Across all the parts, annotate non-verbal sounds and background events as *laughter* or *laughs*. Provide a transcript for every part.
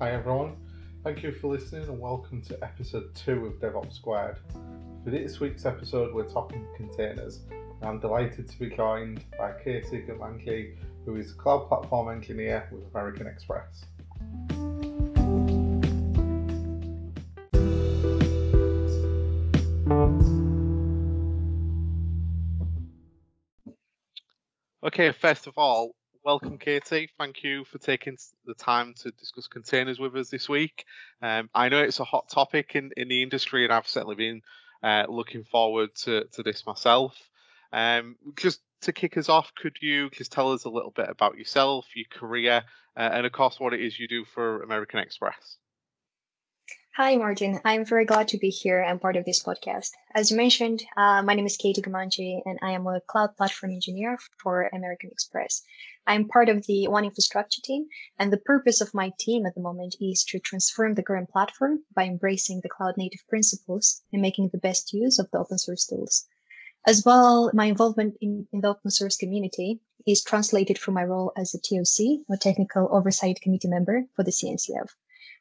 Hi everyone, thank you for listening and welcome to episode 2 of DevOps Squared. For this week's episode, we're talking containers, and I'm delighted to be joined by Katie Gamanji, who is a Cloud Platform Engineer with American Express. Okay, first of all, welcome, Katie. Thank you for taking the time to discuss containers with us this week. Um, I know it's a hot topic in, in the industry, and I've certainly been uh, looking forward to, to this myself. Um, just to kick us off, could you just tell us a little bit about yourself, your career, uh, and of course, what it is you do for American Express? Hi, Martyn. I'm very glad to be here and part of this podcast. As you mentioned, uh, my name is Katie Gamanji, and I am a cloud platform engineer for American Express. I'm part of the One Infrastructure team, and the purpose of my team at the moment is to transform the current platform by embracing the cloud native principles and making the best use of the open source tools. As well, my involvement in, in the open source community is translated from my role as a TOC, or Technical Oversight Committee member for the CNCF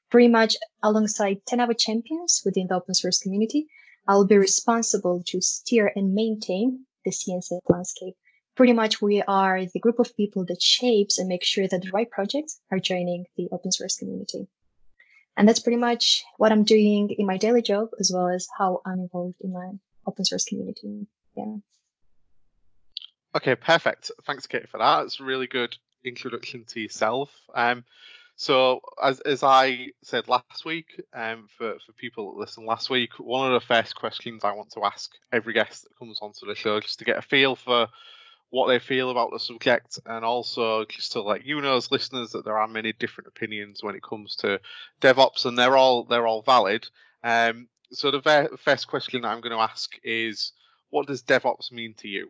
pretty much alongside 10 other champions within the open source community, I'll be responsible to steer and maintain the CNCF landscape. Pretty much we are the group of people that shapes and make sure that the right projects are joining the open source community. And that's pretty much what I'm doing in my daily job, as well as how I'm involved in my open source community. Yeah. Okay, perfect. Thanks, Kate, for that. It's a really good introduction to yourself. Um, so, as as I said last week, um, for for people that listened last week, one of the first questions I want to ask every guest that comes onto the show, just to get a feel for what they feel about the subject, and also just to let you know as listeners that there are many different opinions when it comes to DevOps, and they're all they're all valid. Um, so the ver- first question that I'm going to ask is, what does DevOps mean to you?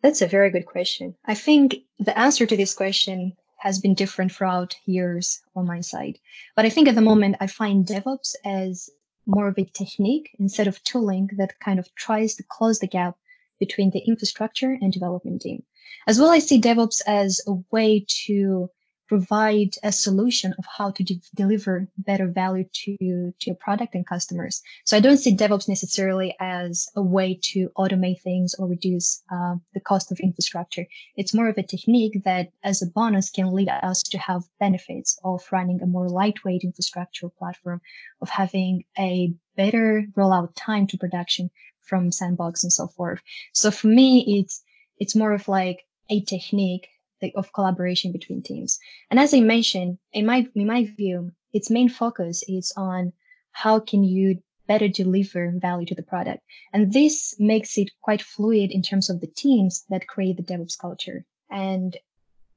That's a very good question. I think the answer to this question has been different throughout years on my side. But I think at the moment I find DevOps as more of a technique instead of tooling that kind of tries to close the gap between the infrastructure and development team. As well, I see DevOps as a way to provide a solution of how to de- deliver better value to, to your product and customers. So I don't see DevOps necessarily as a way to automate things or reduce uh, the cost of infrastructure. It's more of a technique that as a bonus can lead us to have benefits of running a more lightweight infrastructure platform, of having a better rollout time to production from sandbox and so forth. So for me, it's, it's more of like a technique of collaboration between teams. And as I mentioned, in my in my view, its main focus is on how can you better deliver value to the product. And this makes it quite fluid in terms of the teams that create the DevOps culture. And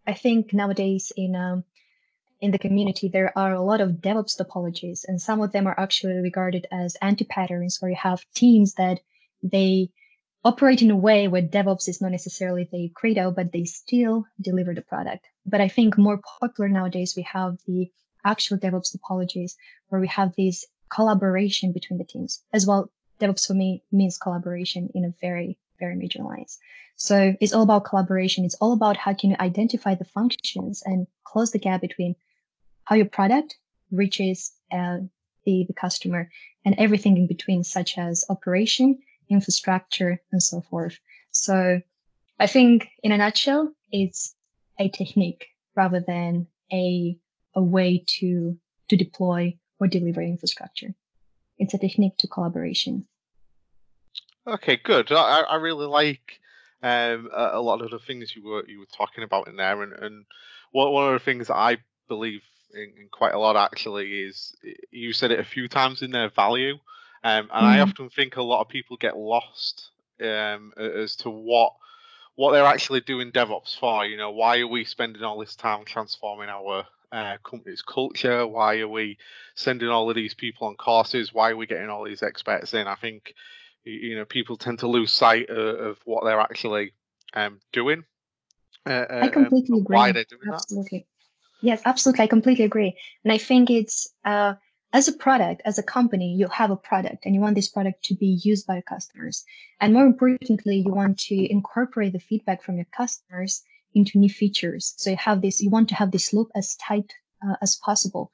I think nowadays in um, in the community, there are a lot of DevOps topologies, and some of them are actually regarded as anti-patterns, where you have teams that they operate in a way where DevOps is not necessarily the credo, but they still deliver the product. But I think more popular nowadays, we have the actual DevOps topologies where we have this collaboration between the teams as well. DevOps for me means collaboration in a very, very major lines. So it's all about collaboration. It's all about how can you identify the functions and close the gap between how your product reaches uh, the, the customer and everything in between, such as operation infrastructure, and so forth. So I think in a nutshell, it's a technique rather than a, a way to, to deploy or deliver infrastructure. It's a technique to collaboration. Okay, good. I, I really like um, a, lot of the things you were you were talking about in there, and, and one one of the things I believe in, in, quite a lot actually is you said it a few times in there value, um, and mm. I mm-hmm. often think a lot of people get lost um, as to what what they're actually doing DevOps for. You know, why are we spending all this time transforming our uh, company's culture? Why are we sending all of these people on courses? Why are we getting all these experts in? I think you know people tend to lose sight of, of what they're actually um, doing. Uh, I completely agree. Why they're doing absolutely. that? Yes, absolutely. I completely agree, and I think it's. Uh, as a product, as a company, you have a product and you want this product to be used by your customers. And more importantly, you want to incorporate the feedback from your customers into new features. So you have this, you want to have this loop as tight uh, as possible.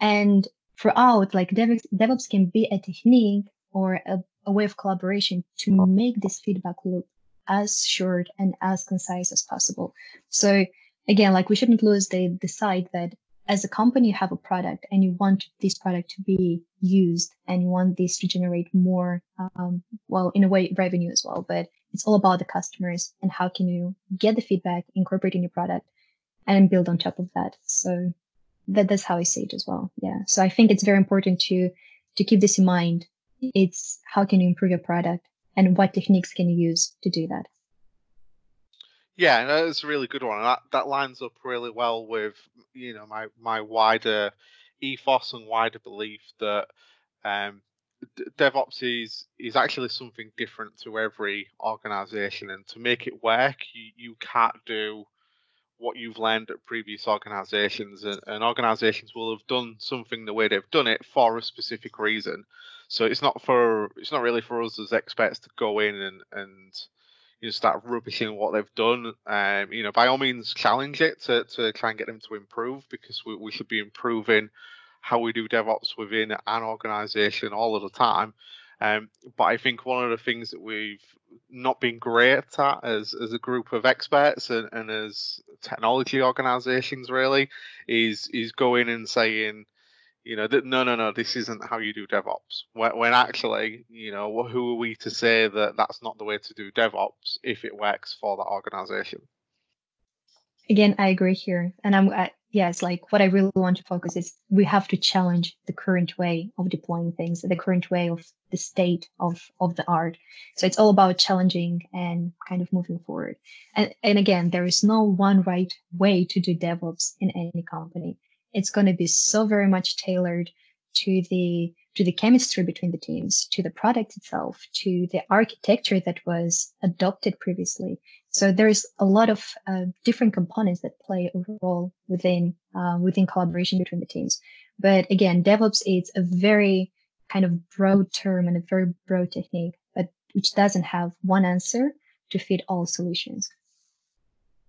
And throughout, like DevOps, DevOps can be a technique or a, a way of collaboration to make this feedback loop as short and as concise as possible. So again, like we shouldn't lose the, the sight that as a company, you have a product and you want this product to be used and you want this to generate more, um, well, in a way, revenue as well. But it's all about the customers and how can you get the feedback, incorporate in your product and build on top of that. So that, that's how I see it as well. Yeah. So I think it's very important to, to keep this in mind. It's how can you improve your product and what techniques can you use to do that? Yeah, that's a really good one. That that lines up really well with you know my my wider ethos and wider belief that um, DevOps is is actually something different to every organization, and to make it work, you, you can't do what you've learned at previous organizations, and, and organizations will have done something the way they've done it for a specific reason. So it's not for it's not really for us as experts to go in and and you know, start rubbishing *laughs* what they've done. Um, you know, by all means, challenge it to, to try and get them to improve because we, we should be improving how we do DevOps within an organization all of the time. Um, but I think one of the things that we've not been great at as, as a group of experts and, and as technology organizations really is is going and saying, you know that no no no this isn't how you do devops. When, when, actually you know who are we to say that that's not the way to do devops if it works for that organization? Again i agree here and i'm I, it's like what i really want to focus is we have to challenge the current way of deploying things the current way of the state of of the art. So it's all about challenging and kind of moving forward. And and again there is no one right way to do devops in any company it's going to be so very much tailored to the to the chemistry between the teams, to the product itself, to the architecture that was adopted previously. So there's a lot of uh, different components that play a role within uh, within collaboration between the teams. But again, DevOps is a very kind of broad term and a very broad technique, but which doesn't have one answer to fit all solutions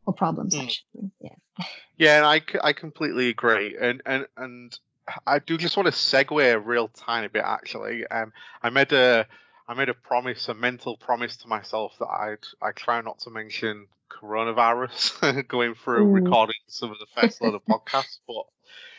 or problems. Mm. Actually, yeah. Yeah, and I, I completely agree, and and and I do just want to segue a real tiny bit. Actually, um, I made a I made a promise, a mental promise to myself that I'd I try not to mention coronavirus *laughs* going through Ooh. recording some of the first lot of podcasts, but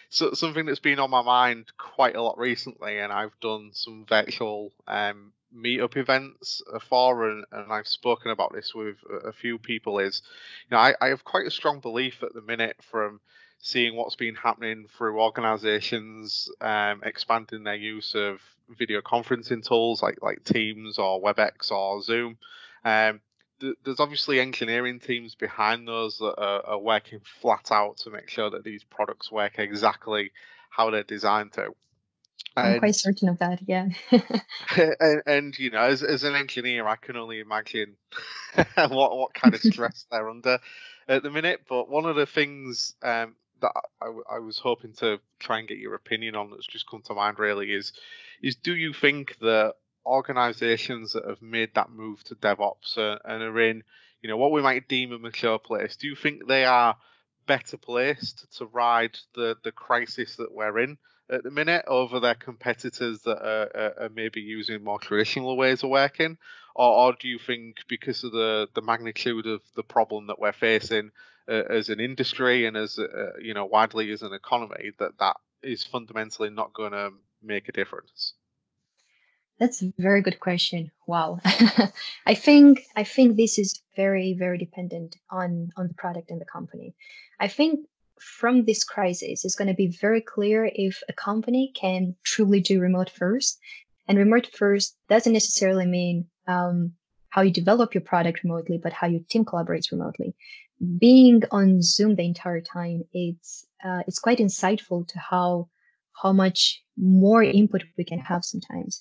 so something that's been on my mind quite a lot recently, and I've done some virtual um, meetup events for, and, and I've spoken about this with a few people, is you know I, I have quite a strong belief at the minute from seeing what's been happening through organizations um, expanding their use of video conferencing tools like like Teams or WebEx or Zoom. Um, th- there's obviously engineering teams behind those that are, are working flat out to make sure that these products work exactly how they're designed to. I'm and, quite certain of that, yeah. *laughs* *laughs* and, and, you know, as, as an engineer, I can only imagine *laughs* what what kind of stress they're under at the minute. But one of the things um, that I, I, was hoping to try and get your opinion on that's just come to mind really is is do you think that organizations that have made that move to DevOps uh, and are in you know what we might deem a mature place, do you think they are better placed to ride the the crisis that we're in? At the minute over their competitors that are, are, maybe using more traditional ways of working, or, or, do you think because of the the magnitude of the problem that we're facing uh, as an industry and as uh, you know widely as an economy that that is fundamentally not going to make a difference? That's a very good question. Wow. *laughs* I think I think this is very very dependent on on the product and the company. I think from this crisis is going to be very clear if a company can truly do remote first. And remote first doesn't necessarily mean um, how you develop your product remotely, but how your team collaborates remotely. Being on Zoom the entire time, it's uh, it's quite insightful to how how much more input we can have sometimes.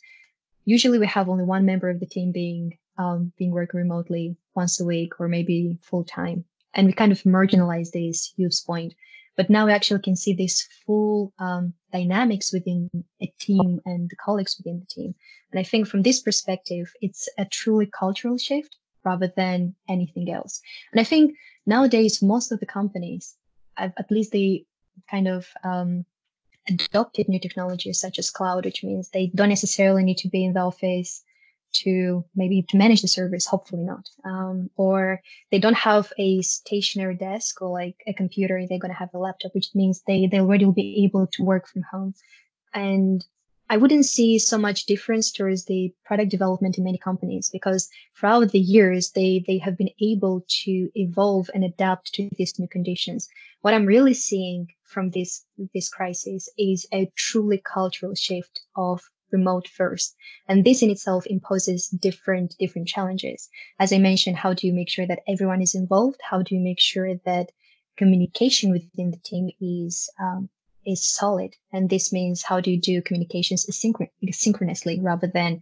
Usually, we have only one member of the team being um, being working remotely once a week or maybe full time and we kind of marginalize this use point. But now we actually can see this full um, dynamics within a team and the colleagues within the team. And I think from this perspective, it's a truly cultural shift rather than anything else. And I think nowadays, most of the companies, at least they kind of um, adopted new technologies such as cloud, which means they don't necessarily need to be in the office to maybe to manage the service hopefully not. Um, or they don't have a stationary desk or like a computer they're going to have a laptop which means they they already will be able to work from home. And i wouldn't see so much difference towards the product development in many companies because throughout the years they they have been able to evolve and adapt to these new conditions. What i'm really seeing from this this crisis is a truly cultural shift of remote first. And this in itself imposes different, different challenges. As I mentioned, how do you make sure that everyone is involved? How do you make sure that communication within the team is, um, is solid? And this means how do you do communications asynchronously rather than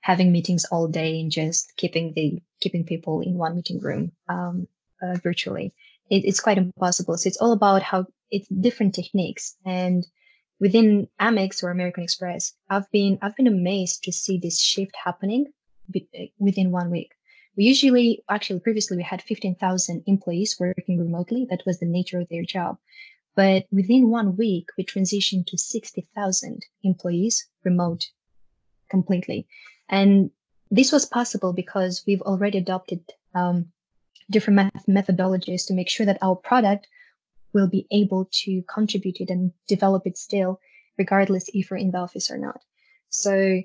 having meetings all day and just keeping the, keeping people in one meeting room, um, uh, virtually. It, it's quite impossible. So it's all about how it's different techniques and within Amex or American Express, I've been I've been amazed to see this shift happening within one week. We usually, actually, previously we had 15,000 employees working remotely. That was the nature of their job. But within one week, we transitioned to 60,000 employees remote completely. And this was possible because we've already adopted um, different methodologies to make sure that our product will be able to contribute it and develop it still, regardless if we're in the office or not. So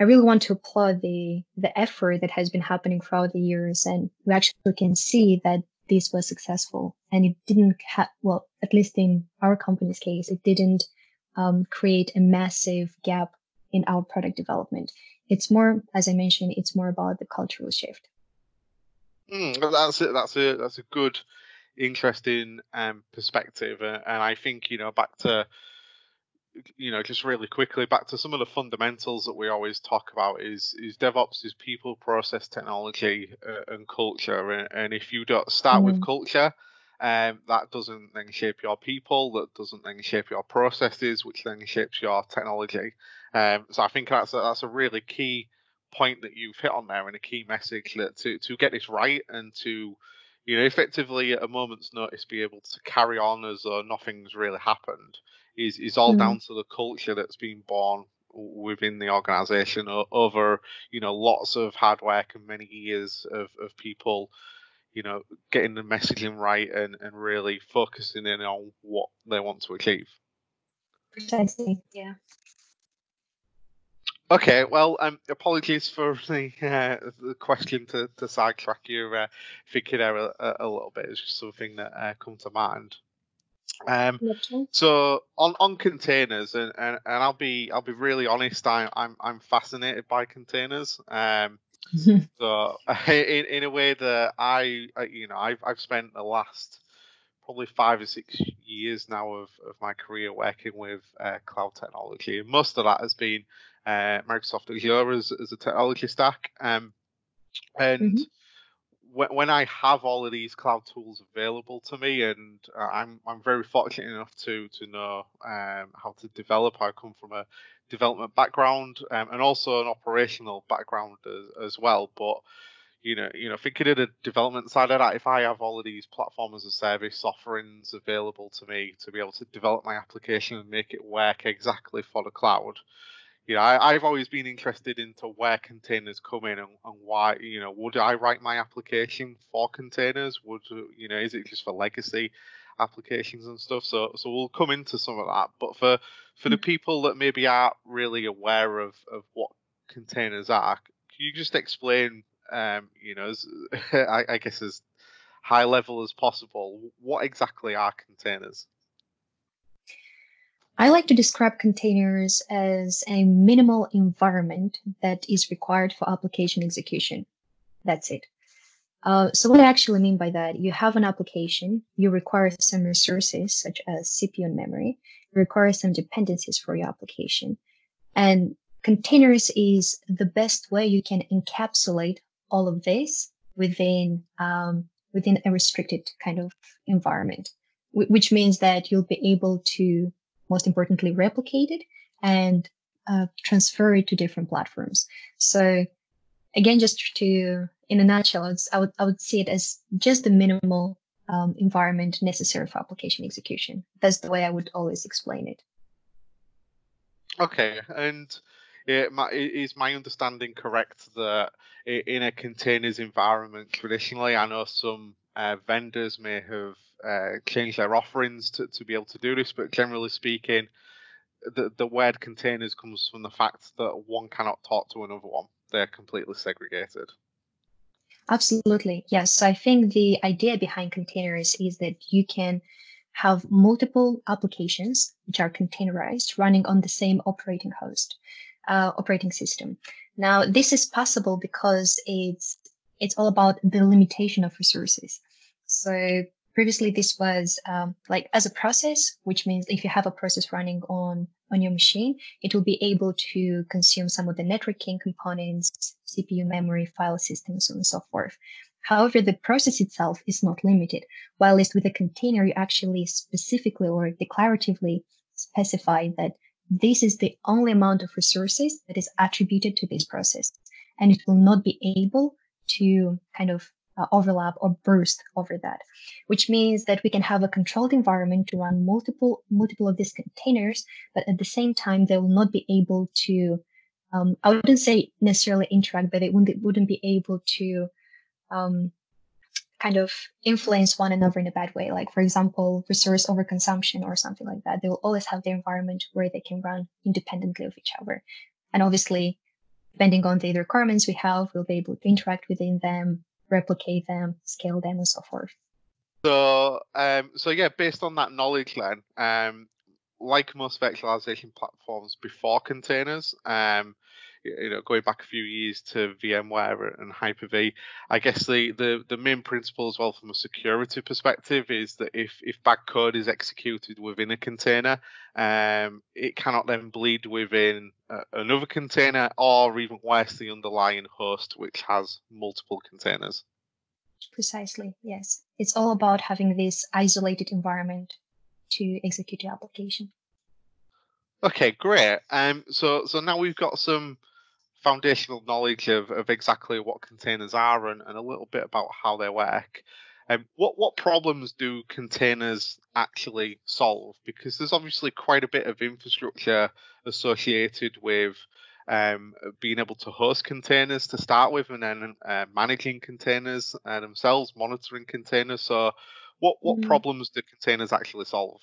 I really want to applaud the the effort that has been happening throughout the years, and we actually can see that this was successful, and it didn't have well, at least in our company's case, it didn't um, create a massive gap in our product development. It's more, as I mentioned, it's more about the cultural shift. Mm, that's it. That's a that's a good interesting um, perspective, and, and I think you know back to you know just really quickly back to some of the fundamentals that we always talk about is is DevOps is people, process, technology, uh, and culture, and, and, if you don't start mm. with mm-hmm. culture. Um, that doesn't then shape your people. That doesn't then shape your processes, which then shapes your technology. Um, so I think that's a, that's a really key point that you've hit on there, and a key message that to to get this right and to you know, effectively at a moment's notice be able to carry on as though nothing's really happened is is all mm. down to the culture that's been born within the organization over you know lots of hard work and many years of, of people you know getting the messaging right and, and really focusing in on what they want to achieve. Precisely. Yeah Okay, well, um, apologies for *laughs* the, uh, the question to, to sidetrack you uh, thinking there a, a, little bit. It's just something that uh, come to mind. Um, so on, on containers, and, and, and I'll be I'll be really honest. I, I'm I'm fascinated by containers. Um, *laughs* so *laughs* in, in a way that I, I you know I've I've spent the last probably five or six years now of, of my career working with uh, cloud technology, and most of that has been uh, Microsoft Azure as, as a technology stack. Um, and mm-hmm. when, when I have all of these cloud tools available to me, and uh, I'm I'm very fortunate enough to to know um, how to develop. I come from a development background um, and also an operational background as, as well. But you know, you know, thinking of the development side of that, if I have all of these platform as a service offerings available to me to be able to develop my application and make it work exactly for the cloud, you know, I, have always been interested into where containers come in and, and, why, you know, would I write my application for containers? Would, you know, is it just for legacy applications and stuff? So, so we'll come into some of that. But for, for the mm. people that maybe aren't really aware of, of what containers are, can you just explain, um, you know, as, *laughs* I, I guess as high level as possible, what exactly are containers? I like to describe containers as a minimal environment that is required for application execution. That's it. Uh, so what I actually mean by that, you have an application, you require some resources such as CPU and memory, you require some dependencies for your application. And containers is the best way you can encapsulate all of this within, um, within a restricted kind of environment, which means that you'll be able to most importantly, replicate it and uh, transfer it to different platforms. So again, just to, in a nutshell, I would, I would see it as just the minimal um, environment necessary for application execution. That's the way I would always explain it. Okay, and yeah, my, is my understanding correct that in a containers environment, traditionally, I know some uh, vendors may have uh, changed their offerings to, to be able to do this, but generally speaking, the, the word containers comes from the fact that one cannot talk to another one. They're completely segregated. Absolutely. Yes. I think the idea behind containers is that you can have multiple applications which are containerized running on the same operating host, uh, operating system. Now, this is possible because it's it's all about the limitation of resources. So previously, this was um, like as a process, which means if you have a process running on on your machine, it will be able to consume some of the networking components, CPU memory, file systems, and so forth. However, the process itself is not limited. While with a container, you actually specifically or declaratively specify that this is the only amount of resources that is attributed to this process, and it will not be able to kind of uh, overlap or burst over that, which means that we can have a controlled environment to run multiple multiple of these containers, but at the same time they will not be able to. Um, I wouldn't say necessarily interact, but they wouldn't, wouldn't be able to um, kind of influence one another in a bad way. Like, for example, resource overconsumption or something like that. They will always have their environment where they can run independently of each other. And obviously, depending on the requirements we have, we'll be able to interact within them, replicate them, scale them, and so forth. So, um, so yeah, based on that knowledge, then, um, like most virtualization platforms before containers, um, you know, going back a few years to VMware and Hyper-V, I guess the, the, the main principle as well from a security perspective is that if, if bad code is executed within a container, um, it cannot then bleed within uh, another container or even worse, the underlying host, which has multiple containers. Precisely, yes. It's all about having this isolated environment to execute your application. Okay, great. Um, so so now we've got some foundational knowledge of, of exactly what containers are and, and a little bit about how they work. Um, what what problems do containers actually solve? Because there's obviously quite a bit of infrastructure associated with um, being able to host containers to start with, and then uh, managing containers uh, themselves, monitoring containers. So, what what mm-hmm. problems do containers actually solve?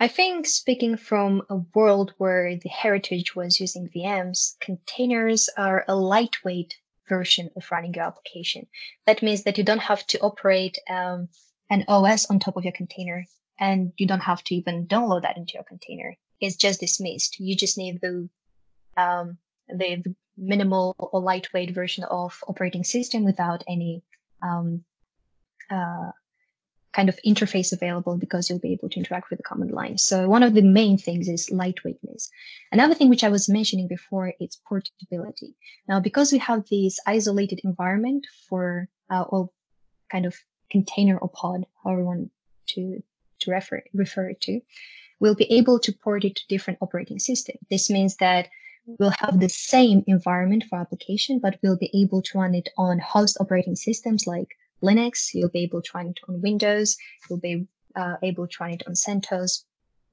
I think speaking from a world where the heritage was using VMs, containers are a lightweight version of running your application. That means that you don't have to operate um, an OS on top of your container, and you don't have to even download that into your container. It's just dismissed. You just need the um, the minimal or lightweight version of operating system without any um, uh, kind of interface available because you'll be able to interact with the command line. So one of the main things is lightweightness. Another thing which I was mentioning before is portability. Now, because we have this isolated environment for uh, all kind of container or pod, however you want to, to refer, refer it to, we'll be able to port it to different operating systems. This means that we'll have the same environment for application, but we'll be able to run it on host operating systems like Linux, you'll be able to run it on Windows, you'll be uh, able to run it on CentOS,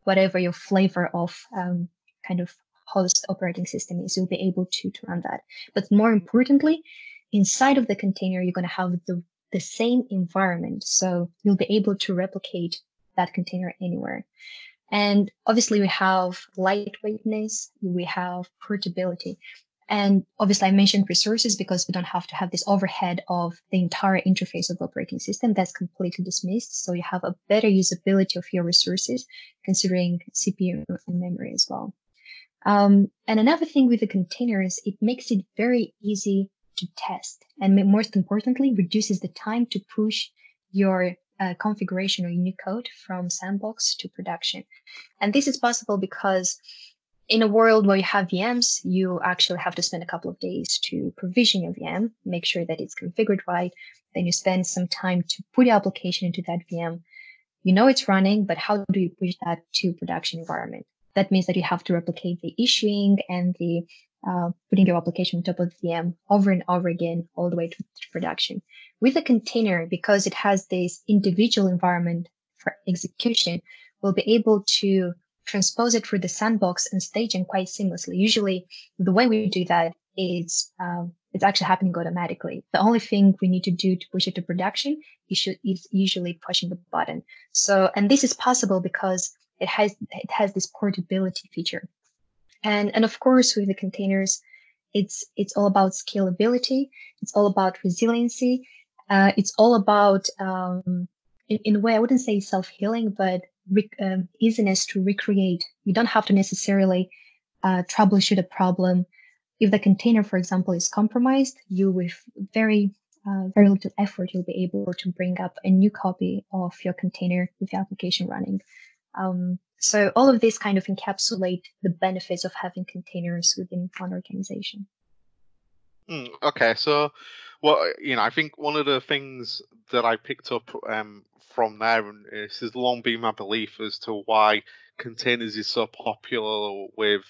whatever your flavor of um, kind of host operating system is, you'll be able to, to run that. But more importantly, inside of the container, you're going to have the, the same environment. So you'll be able to replicate that container anywhere. And obviously we have lightweightness, we have portability. And obviously, I mentioned resources because we don't have to have this overhead of the entire interface of the operating system. That's completely dismissed. So you have a better usability of your resources, considering CPU and memory as well. Um, and another thing with the containers, it makes it very easy to test, and most importantly, reduces the time to push your uh, configuration or Unicode from sandbox to production. And this is possible because in a world where you have VMs, you actually have to spend a couple of days to provision your VM, make sure that it's configured right. Then you spend some time to put your application into that VM. You know it's running, but how do you push that to production environment? That means that you have to replicate the issuing and the uh, putting your application on top of VM over and over again, all the way to, production. With a container, because it has this individual environment for execution, we'll be able to transpose it through the sandbox and staging quite seamlessly. Usually, the way we do that is um, it's actually happening automatically. The only thing we need to do to push it to production is usually pushing the button. So, and this is possible because it has it has this portability feature. And, and of course, with the containers, it's, it's all about scalability. It's all about resiliency. Uh, it's all about, um, in, in, a way, I wouldn't say self-healing, but um, easiness to recreate. You don't have to necessarily uh, troubleshoot a problem. If the container, for example, is compromised, you with very uh, very little effort, you'll be able to bring up a new copy of your container with your application running. Um, so all of this kind of encapsulate the benefits of having containers within one organization. Mm, okay, so well, you know, I think one of the things that I picked up um, from this has long been my belief as to why containers is so popular with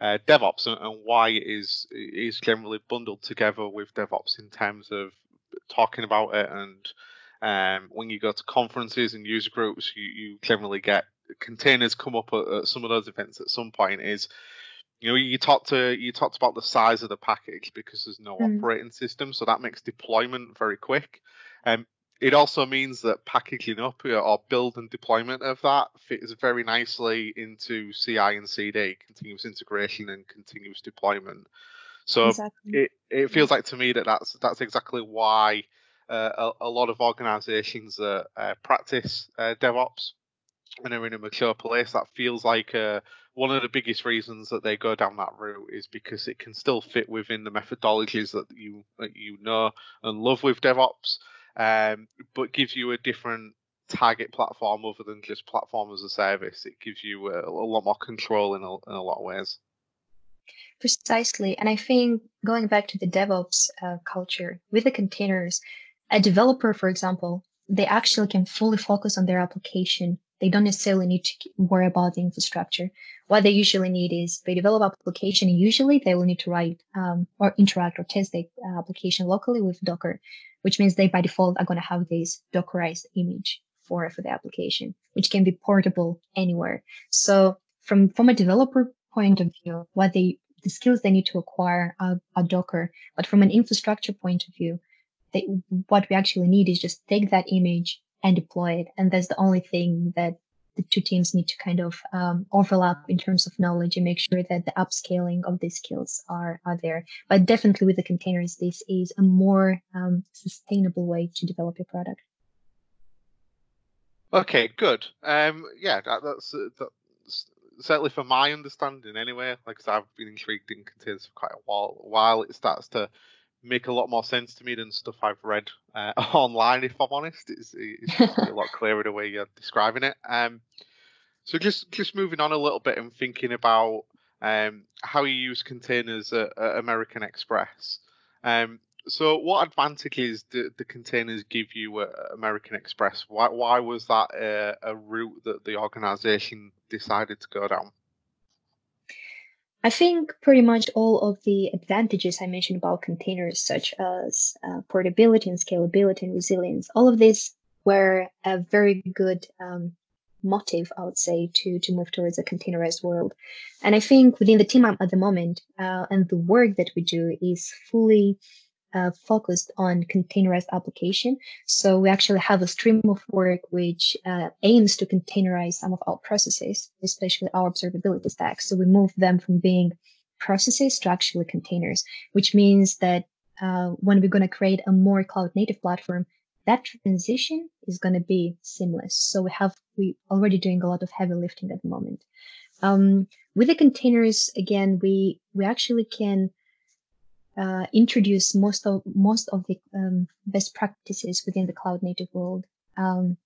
uh, DevOps and, and, why it is is generally bundled together with DevOps in terms of talking about it and um, when you go to conferences and user groups, you, you generally get containers come up at, at, some of those events at some point is you know you talked to you talked about the size of the package because there's no mm. operating system so that makes deployment very quick um, it also means that packaging up or build and deployment of that fits very nicely into CI and CD, continuous integration and continuous deployment. So exactly. it, it feels like to me that that's that's exactly why uh, a, a, lot of organizations uh, uh, practice uh, DevOps when they're in a mature place, that feels like uh, one of the biggest reasons that they go down that route is because it can still fit within the methodologies that you that you know and love with DevOps, um, but gives you a different target platform other than just platform as a service. It gives you a, a lot more control in a, in a lot of ways. Precisely, and I think going back to the DevOps uh, culture with the containers, a developer, for example, they actually can fully focus on their application they don't necessarily need to worry about the infrastructure. What they usually need is they develop application. And usually they will need to write um, or interact or test the uh, application locally with Docker, which means they by default are going to have this Dockerized image for, for the application, which can be portable anywhere. So from, from a developer point of view, what they, the skills they need to acquire are, are Docker. But from an infrastructure point of view, they, what we actually need is just take that image, and deploy it. And that's the only thing that the two teams need to kind of um, overlap in terms of knowledge and make sure that the upscaling of these skills are, are there. But definitely with the containers, this is a more um, sustainable way to develop your product. Okay, good. Um, yeah, that, that's, uh, that's certainly for my understanding anyway. Like I've been intrigued in containers for quite a while. While it starts to make a lot more sense to me than stuff I've read uh, *laughs* online. If I'm honest, it's, it's a lot *laughs* clearer the way you're describing it. Um, so just just moving on a little bit and thinking about um, how you use containers at, at American Express. Um, so what advantages do the containers give you at American Express? Why why was that a, a route that the organisation decided to go down? I think pretty much all of the advantages I mentioned about containers, such as uh, portability and scalability and resilience, all of these were a very good um, motive, I would say, to to move towards a containerized world. And I think within the team at the moment uh, and the work that we do is fully uh, focused on containerized application. So we actually have a stream of work which uh, aims to containerize some of our processes, especially our observability stack. So we move them from being processes to actually containers, which means that uh, when we're going to create a more cloud native platform, that transition is going to be seamless. So we have we already doing a lot of heavy lifting at the moment. Um, with the containers, again, we we actually can uh, introduce most of most of the um, best practices within the cloud native world. Um,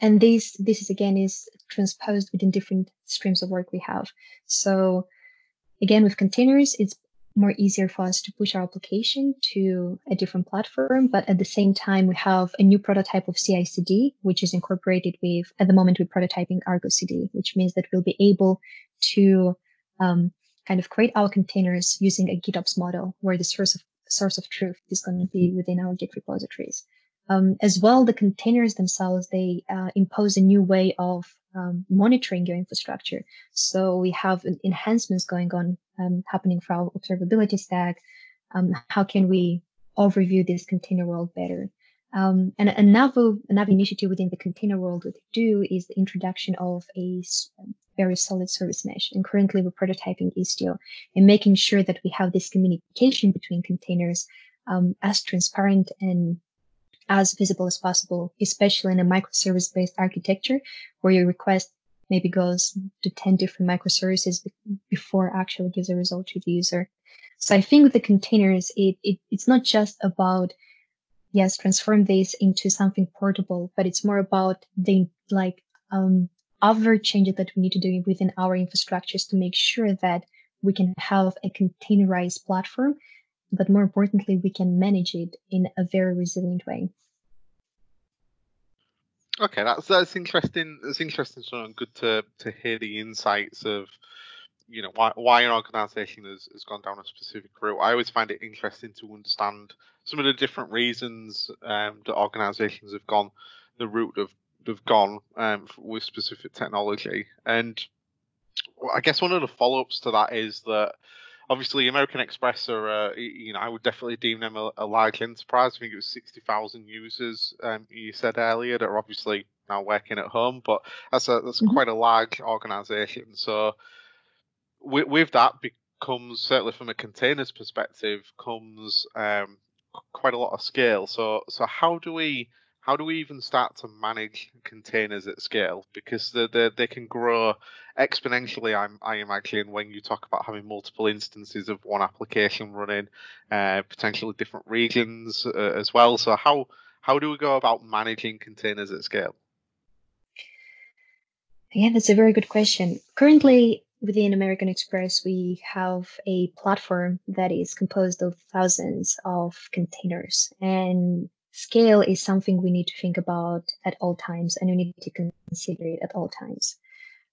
and this this is again is transposed within different streams of work we have. So again, with containers, it's more easier for us to push our application to a different platform. But at the same time, we have a new prototype of CI/CD, which is incorporated with at the moment we're prototyping Argo CD, which means that we'll be able to um, kind of create our containers using a GitOps model where the source of source of truth is going to be within our Git repositories. Um, as well, the containers themselves, they uh, impose a new way of um, monitoring your infrastructure. So we have enhancements going on um, happening for our observability stack. Um, how can we overview this container world better? Um, and another another initiative within the container world that we do is the introduction of a very solid service mesh. And currently we're prototyping Istio and making sure that we have this communication between containers um, as transparent and as visible as possible, especially in a microservice based architecture where your request maybe goes to 10 different microservices before actually gives a result to the user. So I think with the containers, it, it it's not just about yes, transform this into something portable, but it's more about the like um, other changes that we need to do within our infrastructures to make sure that we can have a containerized platform, but more importantly, we can manage it in a very resilient way. Okay, that's that's interesting. That's interesting, so good to to hear the insights of you know why why an organization has, has gone down a specific route. I always find it interesting to understand some of the different reasons um, that organizations have gone the route of have gone um, with specific technology. And I guess one of the follow ups to that is that obviously American Express are, uh, you know, I would definitely deem them a, a large enterprise. I think it was 60,000 users, um, you said earlier, that are obviously now working at home, but that's a, that's mm-hmm. quite a large organization. So with, with that becomes certainly from a containers perspective comes um, quite a lot of scale. So so how do we how do we even start to manage containers at scale? Because they they, they can grow exponentially. I'm I imagine when you talk about having multiple instances of one application running, uh, potentially different regions uh, as well. So how how do we go about managing containers at scale? Yeah, that's a very good question. Currently, within American Express, we have a platform that is composed of thousands of containers. And scale is something we need to think about at all times and we need to consider it at all times.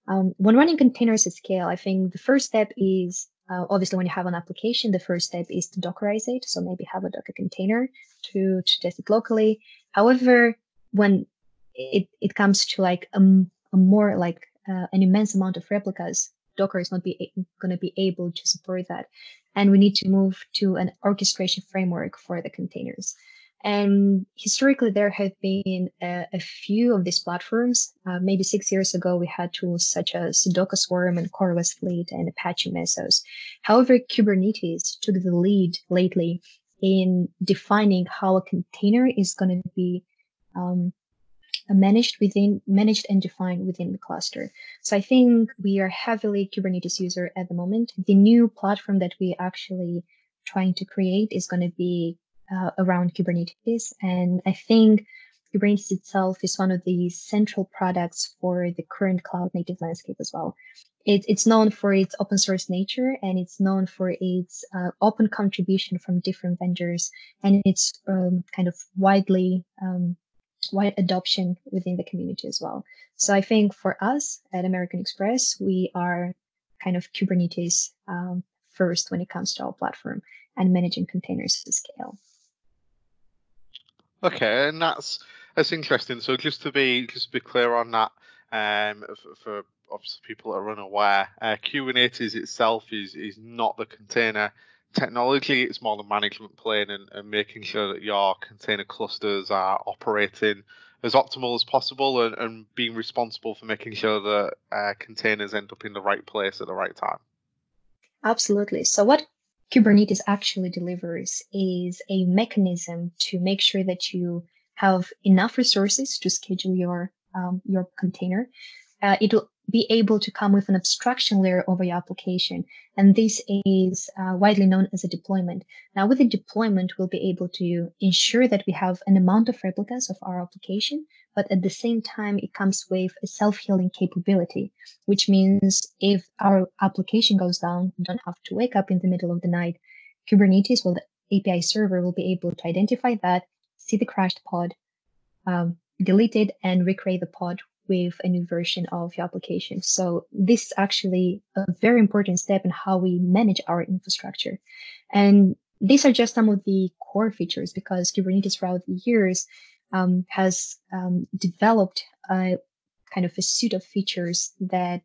Um, when running containers at scale, I think the first step is uh, obviously when you have an application, the first step is to Dockerize it. So maybe have a Docker container to, to test it locally. However, when it, it comes to like a, a more like uh, an immense amount of replicas, Docker is not be going to be able to support that. And we need to move to an orchestration framework for the containers. And historically, there have been a, a few of these platforms. Uh, maybe six years ago, we had tools such as Docker Swarm and CoreOS Fleet and Apache Mesos. However, Kubernetes took the lead lately in defining how a container is going to be um, managed within managed and defined within the cluster. So I think we are heavily Kubernetes user at the moment. The new platform that we actually trying to create is going to be uh, around Kubernetes, and I think Kubernetes itself is one of the central products for the current cloud native landscape as well. It, it's known for its open source nature and it's known for its uh, open contribution from different vendors and it's um, kind of widely um, wide adoption within the community as well. So I think for us at American Express, we are kind of Kubernetes um, first when it comes to our platform and managing containers to scale. Okay, and that's that's interesting. So just to be just to be clear on that, um, for, for obviously people that are unaware, uh, Kubernetes itself is is not the container technology, it's more the management plane and, and making sure that your container clusters are operating as optimal as possible and, and being responsible for making sure that uh, containers end up in the right place at the right time. Absolutely. So, what Kubernetes actually delivers is a mechanism to make sure that you have enough resources to schedule your um, your container. Uh, it'll be able to come with an abstraction layer over your application. And this is uh, widely known as a deployment. Now, with a deployment, we'll be able to ensure that we have an amount of replicas of our application, but at the same time, it comes with a self-healing capability, which means if our application goes down, you don't have to wake up in the middle of the night. Kubernetes, well, the API server will be able to identify that, see the crashed pod, um, delete it, and recreate the pod with a new version of your application. So this is actually a very important step in how we manage our infrastructure. And these are just some of the core features because Kubernetes throughout the years um, has um, developed a kind of a suite of features that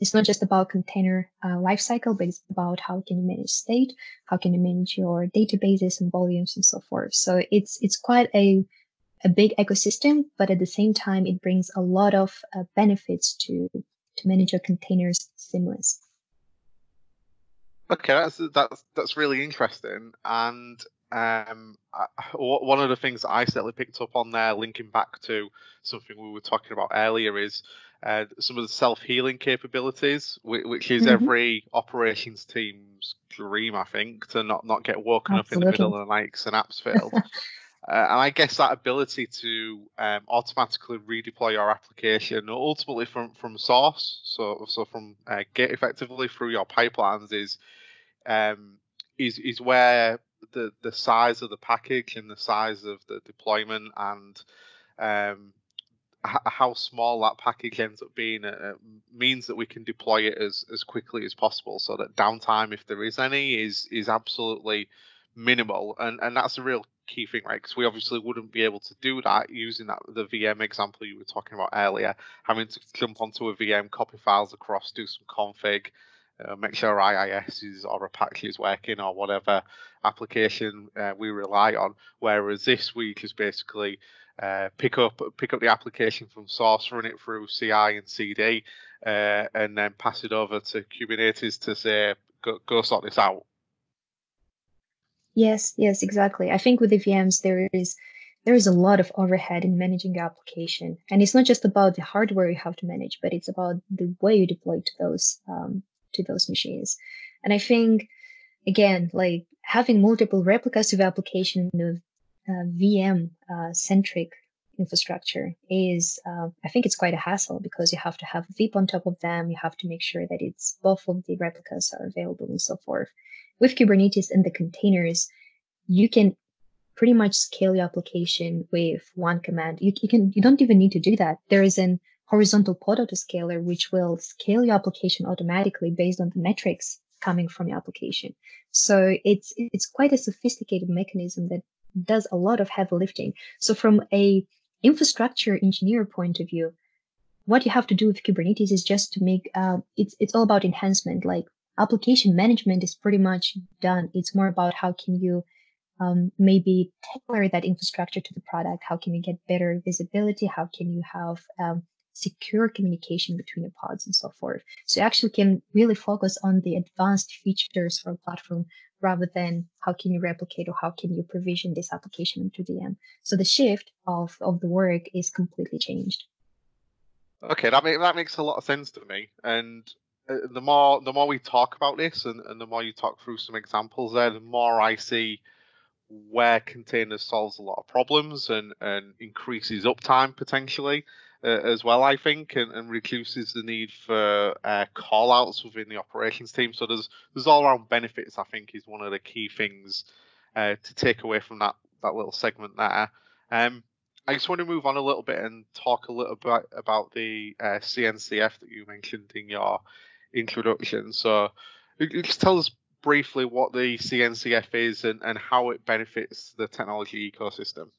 it's not just about container uh, lifecycle, but it's about how can you manage state, how can you manage your databases and volumes and so forth. So it's it's quite a a big ecosystem, but at the same time, it brings a lot of uh, benefits to to manage your containers seamless. Okay, that's that's that's really interesting, and um, I, one of the things I certainly picked up on there, linking back to something we were talking about earlier, is uh, some of the self healing capabilities, which, which is mm-hmm. every operations team's dream, I think, to not not get woken Absolutely. up in the middle of the night app's *laughs* failed. Uh, and I guess that ability to um, automatically redeploy your application, ultimately from from source, so so from uh, Git effectively through your pipelines, is um, is is where the the size of the package and the size of the deployment and um, h- how small that package ends up being uh, means that we can deploy it as as quickly as possible, so that downtime, if there is any, is is absolutely minimal, and and that's a real key thing, right? Because we obviously wouldn't be able to do that using that the VM example you were talking about earlier, having to jump onto a VM, copy files across, do some config, uh, make sure IIS is or Apache is working or whatever application uh, we rely on. Whereas this week is basically uh, pick up pick up the application from source, run it through CI and CD, uh, and then pass it over to Kubernetes to say go, go sort this out. Yes, yes, exactly. I think with the VMs there is there is a lot of overhead in managing the application, and it's not just about the hardware you have to manage, but it's about the way you deploy to those um, to those machines. And I think, again, like having multiple replicas of application in the uh, VM uh, centric infrastructure is, uh, I think it's quite a hassle because you have to have a VIP on top of them. You have to make sure that it's both of the replicas are available and so forth. With Kubernetes and the containers, you can pretty much scale your application with one command. You, you can, you don't even need to do that. There is an horizontal pod autoscaler, which will scale your application automatically based on the metrics coming from your application. So it's it's quite a sophisticated mechanism that does a lot of heavy lifting. So from a infrastructure engineer point of view, what you have to do with Kubernetes is just to make uh, it's it's all about enhancement. Like application management is pretty much done. It's more about how can you um, maybe tailor that infrastructure to the product. How can you get better visibility? How can you have um, secure communication between the pods and so forth. So you actually can really focus on the advanced features for a platform rather than how can you replicate or how can you provision this application into VM. So the shift of, of the work is completely changed. Okay, that, that makes a lot of sense to me. And uh, the more the more we talk about this and, and the more you talk through some examples there, the more I see where containers solves a lot of problems and, and increases uptime potentially uh, as well, I think, and, and reduces the need for uh, call outs within the operations team. So there's there's all around benefits. I think is one of the key things uh, to take away from that that little segment there. Um, I just want to move on a little bit and talk a little bit about the uh, CNCF that you mentioned in your introduction. So just tell us briefly what the CNCF is and, and how it benefits the technology ecosystem.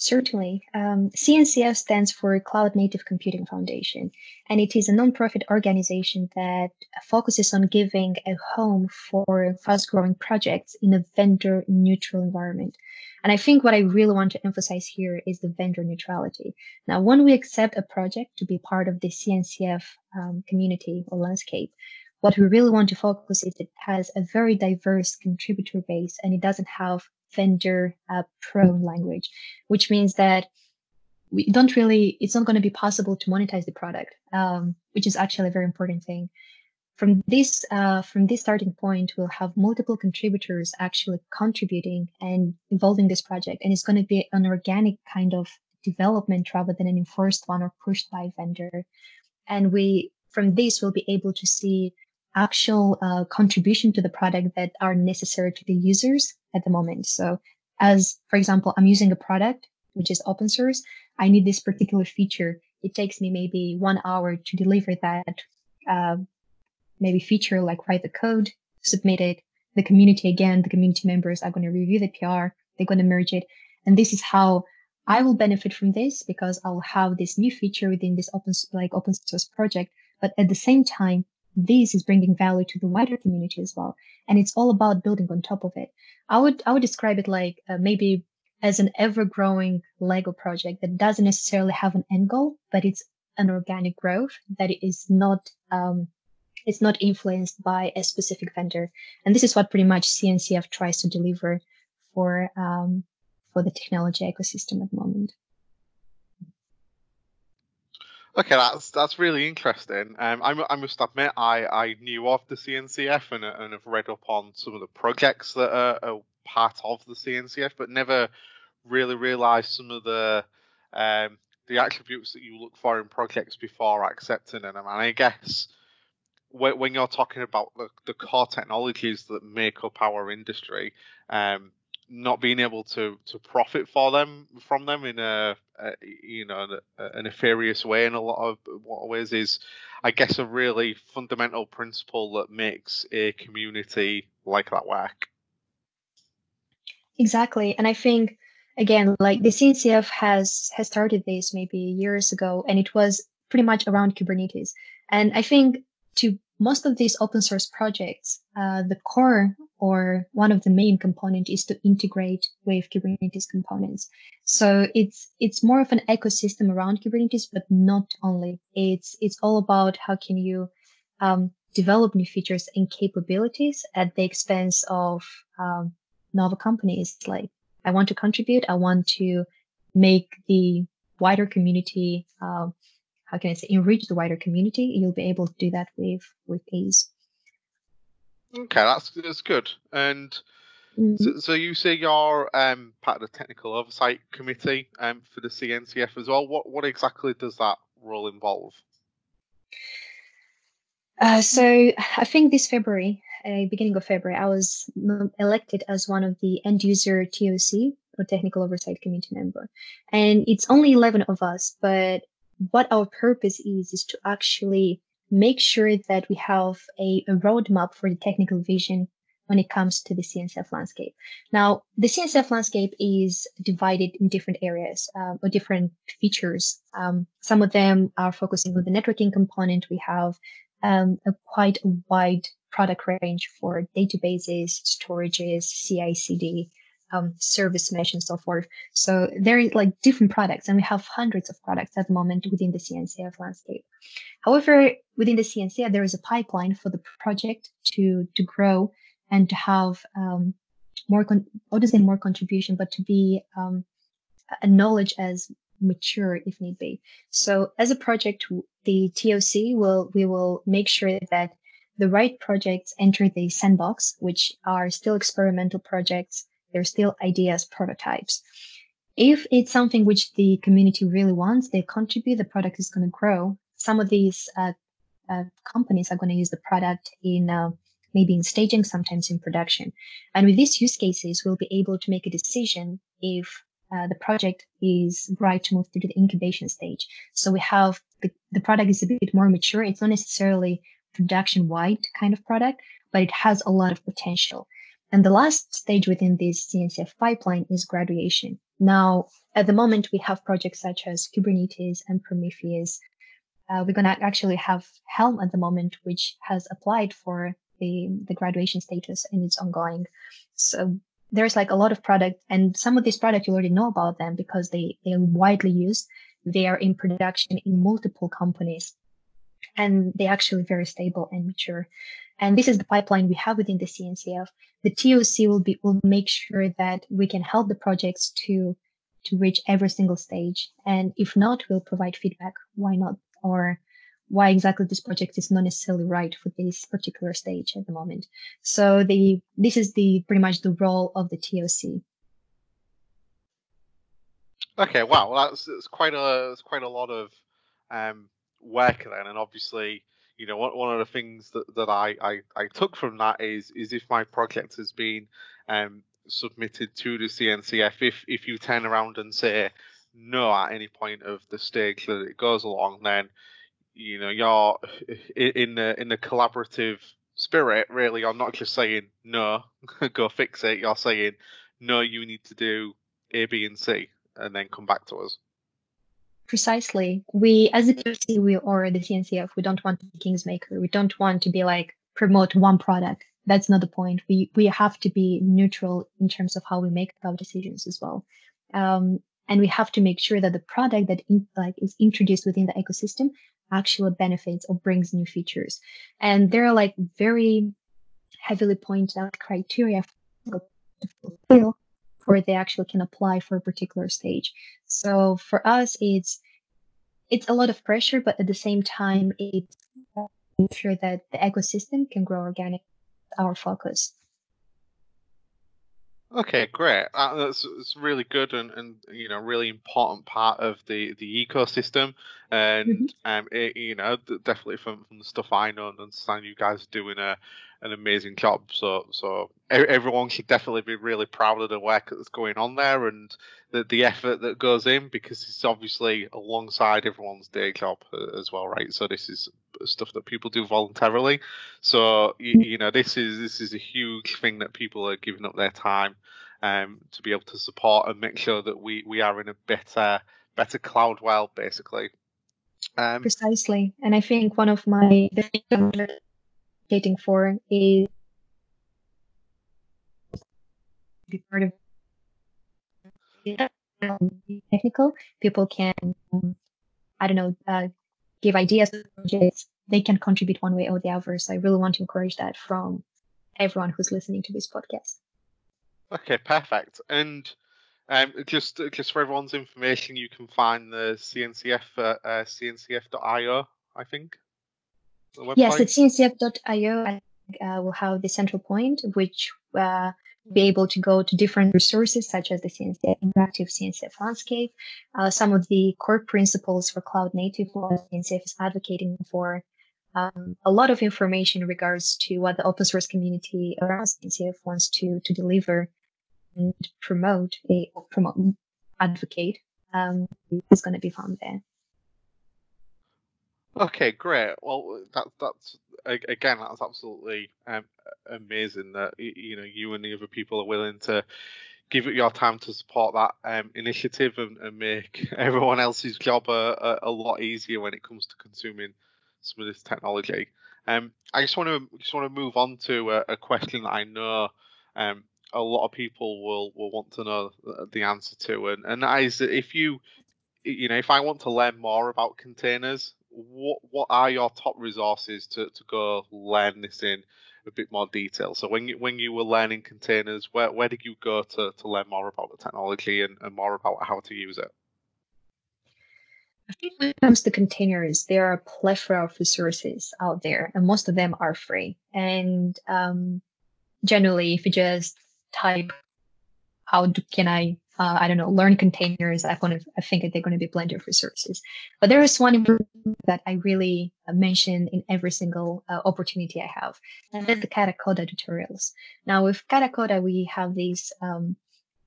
Certainly. Um, CNCF stands for Cloud Native Computing Foundation, and it is a nonprofit organization that focuses on giving a home for fast growing projects in a vendor neutral environment. And I think what I really want to emphasize here is the vendor neutrality. Now, when we accept a project to be part of the CNCF um, community or landscape, what we really want to focus is it has a very diverse contributor base and it doesn't have vendor uh, prone language, which means that we don't really, it's not going to be possible to monetize the product, um, which is actually a very important thing. From this, uh, from this starting point, we'll have multiple contributors actually contributing and involving this project, and it's going to be an organic kind of development rather than an enforced one or pushed by vendor. And we, from this, we'll be able to see actual uh, contribution to the product that are necessary to the users at the moment. So as, for example, I'm using a product which is open source. I need this particular feature. It takes me maybe one hour to deliver that uh, maybe feature, like write the code, submit it. The community again, the community members are going to review the PR. They're going to merge it, and this is how I will benefit from this because I'll have this new feature within this open like open source project. But at the same time, this is bringing value to the wider community as well. And it's all about building on top of it. I would, I would describe it like uh, maybe as an ever growing Lego project that doesn't necessarily have an end goal, but it's an organic growth that is not, um, it's not influenced by a specific vendor. And this is what pretty much CNCF tries to deliver for, um, for the technology ecosystem at the moment. Okay, that's that's really interesting. Um, I, I must admit, I, I knew of the CNCF and, and have read up on some of the projects that are, are part of the CNCF, but never really realised some of the um, the attributes that you look for in projects before accepting them. And I guess when, when you're talking about the, the core technologies that make up our industry, um, not being able to to profit for them from them in a, a you know a, a nefarious way in a lot of what ways is I guess a really fundamental principle that makes a community like that work. Exactly, and I think again, like the CNCF has has started this maybe years ago, and it was pretty much around Kubernetes. And I think to most of these open source projects, uh, the core or one of the main component is to integrate with Kubernetes components. So it's it's more of an ecosystem around Kubernetes, but not only. It's it's all about how can you um, develop new features and capabilities at the expense of um, novel companies. Like I want to contribute, I want to make the wider community. Uh, how can I say enrich the wider community? You'll be able to do that with with ease. Okay, that's that's good. And mm-hmm. so, so, you say you're um, part of the technical oversight committee um, for the CNCF as well. What what exactly does that role involve? Uh, so I think this February, uh, beginning of February, I was elected as one of the end user TOC or technical oversight committee member, and it's only eleven of us. But what our purpose is is to actually make sure that we have a, a roadmap for the technical vision when it comes to the CNCF landscape. Now, the CNCF landscape is divided in different areas uh, or different features. Um, some of them are focusing on the networking component. We have um, a quite wide product range for databases, storages, CI/CD, um, service mesh and so forth. So there is like different products and we have hundreds of products at the moment within the CNCF landscape. However, within the CNCF, there is a pipeline for the project to, to grow and to have um, more, con- say more contribution, but to be um, a knowledge as mature if need be. So as a project, the TOC will, we will make sure that the right projects enter the sandbox, which are still experimental projects they're still ideas, prototypes. If it's something which the community really wants, they contribute, the product is going to grow. Some of these uh, uh, companies are going to use the product in uh, maybe in staging, sometimes in production. And with these use cases, we'll be able to make a decision if uh, the project is right to move to the incubation stage. So we have the, the product is a bit more mature. It's not necessarily production wide kind of product, but it has a lot of potential. And the last stage within this CNCF pipeline is graduation. Now, at the moment, we have projects such as Kubernetes and Prometheus. Uh, we're going to actually have Helm at the moment, which has applied for the, the graduation status and it's ongoing. So there's like a lot of product and some of these products you already know about them because they, they are widely used. They are in production in multiple companies and they're actually very stable and mature. And this is the pipeline we have within the CNCF. The TOC will be will make sure that we can help the projects to to reach every single stage. And if not, we'll provide feedback. Why not? Or why exactly this project is not necessarily right for this particular stage at the moment. So the this is the pretty much the role of the TOC. Okay, wow, that's, that's quite a that's quite a lot of um, work then, and obviously you know, one, one of the things that, that I, I, I took from that is is if my project has been um, submitted to the CNCF, if if you turn around and say no at any point of the stage that it goes along, then you know you're in the in the collaborative spirit. Really, you're not just saying no, *laughs* go fix it. You're saying no, you need to do A, B, and C, and then come back to us. Precisely. We, as a PC, we or the CNCF, we don't want to be kingsmaker. We don't want to be like promote one product. That's not the point. We we have to be neutral in terms of how we make our decisions as well. Um, and we have to make sure that the product that in, like is introduced within the ecosystem actually benefits or brings new features. And there are like very heavily pointed out criteria to fulfill before they actually can apply for a particular stage. So for us, it's it's a lot of pressure, but at the same time, it's sure that the ecosystem can grow organic. Our focus. Okay, great. Uh, that's, that's really good and, and you know really important part of the, the ecosystem, and mm-hmm. um, it, you know definitely from, from the stuff I know and understand, you guys are doing a an amazing job. So so everyone should definitely be really proud of the work that's going on there and the the effort that goes in because it's obviously alongside everyone's day job uh, as well, right? So this is stuff that people do voluntarily. So you, you know, this is this is a huge thing that people are giving up their time um, to be able to support and make sure that we we are in a better better cloud world, basically. Um, Precisely, and I think one of my advocating for is be part of technical people can i don't know uh, give ideas they can contribute one way or the other. So I really want to encourage that from everyone who's listening to this podcast. Okay, perfect. And um, just just for everyone's information, you can find the CNCF at uh, cncf.io, I think. Yes, at cncf.io, I uh, will have the central point, which uh, be able to go to different resources such as the CNCF interactive CNCF landscape. Uh, some of the core principles for cloud native CNCF is advocating for um, a lot of information in regards to what the open source community around CNCF wants to to deliver and promote a promote advocate um, is going to be found there. Okay, great. Well, that, that's again, that's absolutely um, amazing that you know you and the other people are willing to give it your time to support that um, initiative and, and, make *laughs* everyone else's job a, a, a, lot easier when it comes to consuming some of this technology. Um, I just want to just want to move on to a, a question that I know um, a lot of people will will want to know the answer to, and and that is if you you know if I want to learn more about containers, what what are your top resources to, to go learn this in a bit more detail? So when you when you were learning containers, where where did you go to, to learn more about the technology and, and more about how to use it? I think when it comes to containers, there are a plethora of resources out there, and most of them are free. And um, generally, if you just type, "How do, can I uh, I don't know, learn containers. I, want to, I think they're going to be plenty of resources. But there is one that I really uh, mention in every single uh, opportunity I have, and that's the Katacoda tutorials. Now with Katacoda, we have these um,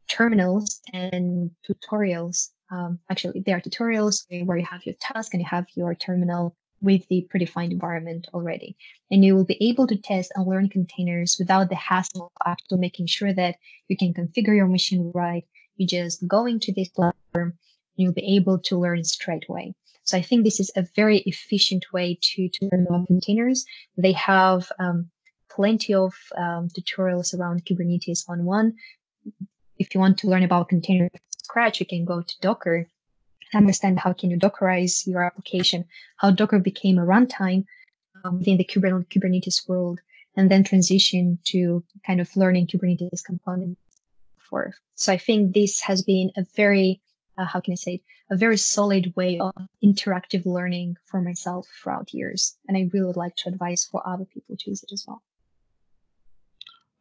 terminals and tutorials. Um, actually, they are tutorials where you have your task and you have your terminal with the predefined environment already. And you will be able to test and learn containers without the hassle of actually making sure that you can configure your machine right, you just go into this platform, you'll be able to learn straight away. So I think this is a very efficient way to, to learn about containers. They have um, plenty of um, tutorials around Kubernetes on one. If you want to learn about containers from scratch, you can go to Docker, understand how can you Dockerize your application, how Docker became a runtime um, within the Kubernetes world, and then transition to kind of learning Kubernetes components So I think this has been a very, uh, how can I say, it? a very solid way of interactive learning for myself throughout years. And I really would like to advise for other people to use it as well.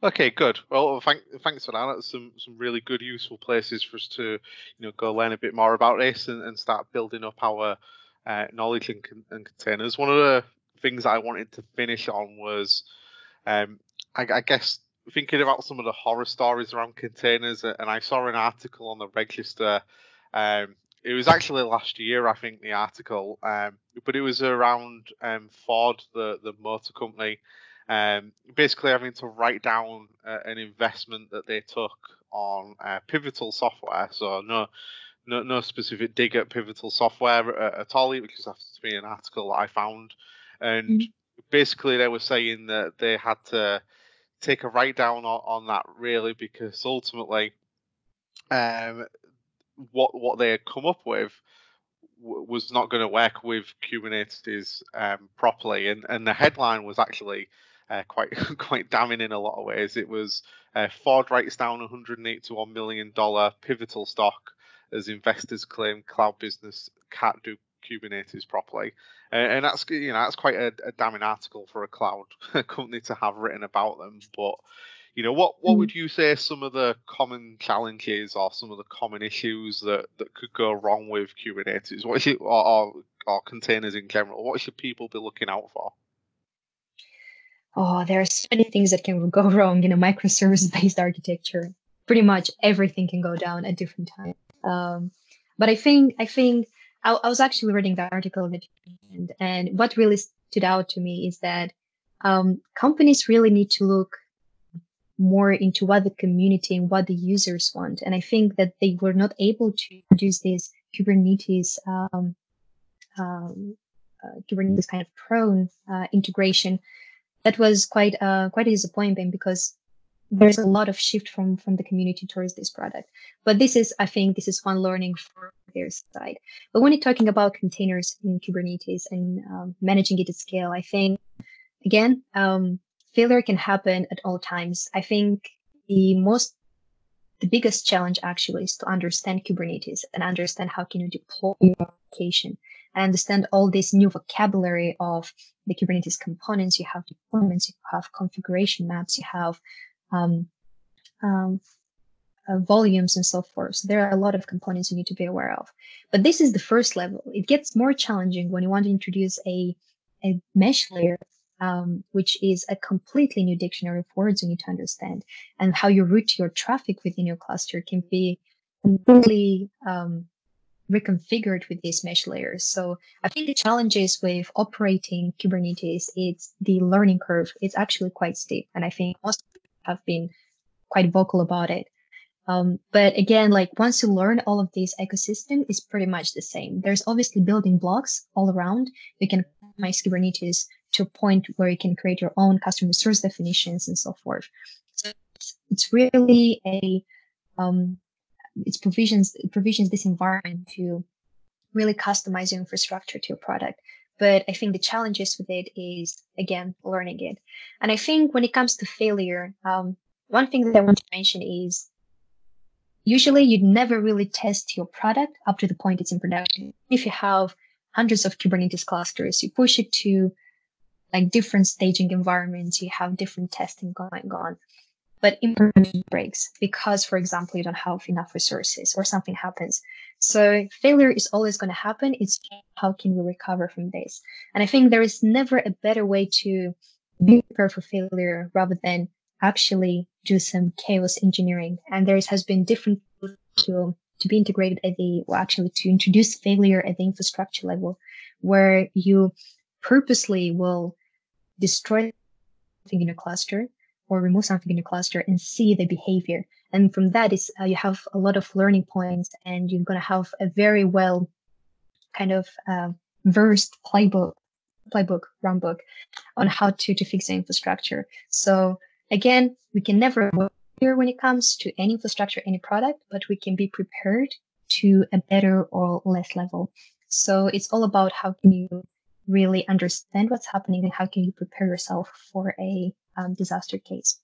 Okay, good. Well, thank, thanks for that. That's some, some really good, useful places for us to, you know, go learn a bit more about this and, and start building up our uh, knowledge and, and containers. One of the things I wanted to finish on was, um, I, I guess thinking about some of the horror stories around containers, and I saw an article on the Register. Um, it was actually last year, I think, the article, um, but it was around um, Ford, the the motor company, um, basically having to write down uh, an investment that they took on uh, Pivotal software. So no, no, no specific dig at Pivotal software uh, at all. It just has to be an article that I found, and mm-hmm. basically they were saying that they had to take a write down on, on that really because ultimately, um, what what they had come up with was not going to work with Kubernetes um, properly, and and the headline was actually uh, quite *laughs* quite damning in a lot of ways. It was uh, Ford writes down 181 million dollar pivotal stock as investors claim cloud business can't do Kubernetes properly, uh, and that's you know that's quite a, a damning article for a cloud *laughs* company to have written about them. But you know what what would mm. you say some of the common challenges or some of the common issues that that could go wrong with Kubernetes? What should or, or, or containers in general? What should people be looking out for? oh, there are so many things that can go *laughs* wrong in a microservice based architecture. Pretty much everything can go down at different times. Um, but I think, I think I, I, was actually reading the article and, and what really stood out to me is that um, companies really need to look more into what the community and what the users want. And I think that they were not able to produce this Kubernetes um, um, uh, Kubernetes kind of prone uh, integration that was quite uh, quite a disappointment because there's a lot of shift from from the community towards this product. But this is, I think, this is one learning for their side. But when you're talking about containers in Kubernetes and um, managing it at scale, I think again, um, failure can happen at all times. I think the most the biggest challenge actually is to understand Kubernetes and understand how can you deploy your application and understand all this new vocabulary of the Kubernetes components. You have deployments, you have configuration maps, you have um, um, uh, volumes and so forth. So there are a lot of components you need to be aware of. But this is the first level. It gets more challenging when you want to introduce a, a mesh layer, um, which is a completely new dictionary of words you need to understand. And how you route your traffic within your cluster can be completely um, reconfigured with these mesh layers. So I think the challenges with operating Kubernetes is the learning curve. It's actually quite steep. And I think most have been quite vocal about it. Um, but again, like once you learn all of this ecosystem is pretty much the same. There's obviously building blocks all around. You can customize Kubernetes to a point where you can create your own custom resource definitions and so forth. So it's, it's really a um, it provisions it provisions this environment to really customize your infrastructure to your product. But I think the challenges with it is again learning it. And I think when it comes to failure, um, one thing that I want to mention is usually you'd never really test your product up to the point it's in production. If you have hundreds of Kubernetes clusters, you push it to like different staging environments, you have different testing going on but implementation breaks because, for example, you don't have enough resources or something happens. So failure is always going to happen. It's how can we recover from this? And I think there is never a better way to be prepared for failure rather than actually do some chaos engineering. And there has been different to to be integrated at the, well, actually to introduce failure at the infrastructure level, where you purposely will destroy something in a cluster or remove something in your cluster and see the behavior. And from that is uh, you have a lot of learning points and you're going to have a very well kind of uh, versed playbook, playbook, runbook on how to, to fix the infrastructure. So again, we can never here when it comes to any infrastructure, any product, but we can be prepared to a better or less level. So it's all about how can you really understand what's happening and how can you prepare yourself for a um, disaster case.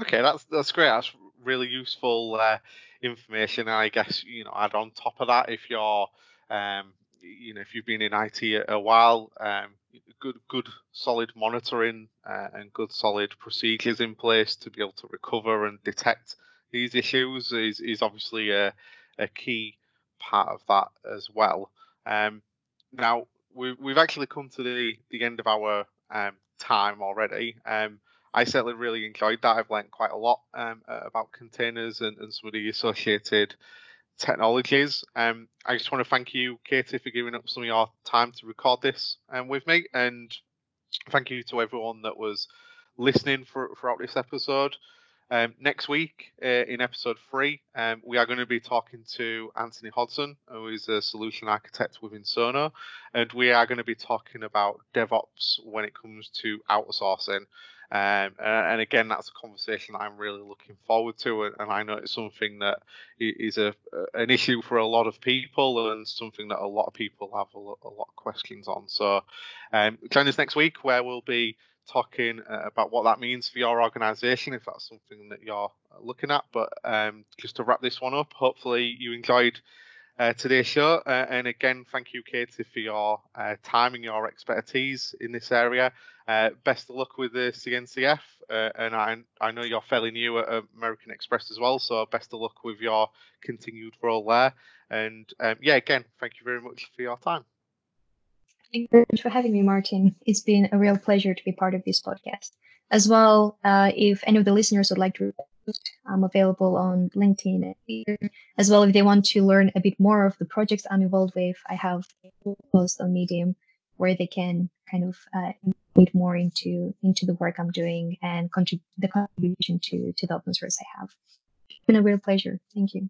Okay, that's that's great. That's really useful uh, information. I guess you know, add on top of that, if you're, um, you know, if you've been in IT a, a while, um, good good solid monitoring uh, and good solid procedures in place to be able to recover and detect these issues is is obviously a a key part of that as well. Um, now we've we've actually come to the the end of our um, time already. Um, I certainly really enjoyed that. I've learned quite a lot um, about containers and, and some of the associated technologies. Um, I just want to thank you, Katie, for giving up some of your time to record this um, with me, and thank you to everyone that was listening for, throughout this episode. Um, next week, uh, in episode three, um, we are going to be talking to Anthony Hodson, who is a solution architect within Sono, and we are going to be talking about DevOps when it comes to outsourcing. Um, and again, that's a conversation I'm really looking forward to, and, I know it's something that is a an issue for a lot of people, and something that a lot of people have a lot, of questions on. So, um, join us next week where we'll be talking uh, about what that means for your organization if that's something that you're looking at. But um, just to wrap this one up, hopefully you enjoyed uh, today's show. Uh, and again, thank you, Katie, for your uh, time and your expertise in this area. Uh, best of luck with the CNCF. Uh, and I, I know you're fairly new at American Express as well, so best of luck with your continued role there. And um, yeah, again, thank you very much for your time. Thank you very much for having me, Martyn. It's been a real pleasure to be part of this podcast. As well, uh, if any of the listeners would like to I'm available on LinkedIn as well. If they want to learn a bit more of the projects I'm involved with, I have a post on Medium where they can kind of uh, read more into into the work I'm doing and contribute the contribution to to the open source I have. It's been a real pleasure. Thank you.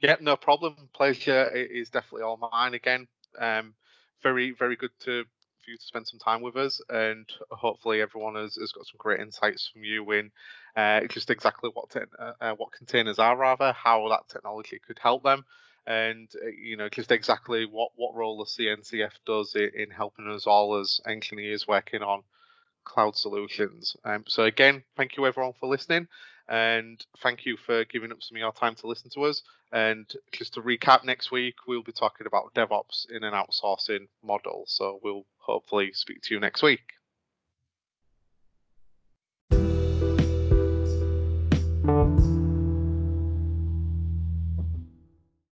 Yeah, no problem. Pleasure is definitely all mine again. Um, very very good to for you to spend some time with us, and hopefully everyone has, has got some great insights from you in uh, just exactly what uh, uh, what containers are, rather how that technology could help them, and uh, you know just exactly what what role the CNCF does in, in helping us all as engineers working on cloud solutions. Um, so again, thank you everyone for listening, and thank you for giving up some of your time to listen to us. And just to recap, next week we'll be talking about DevOps in an outsourcing model. So we'll hopefully speak to you next week.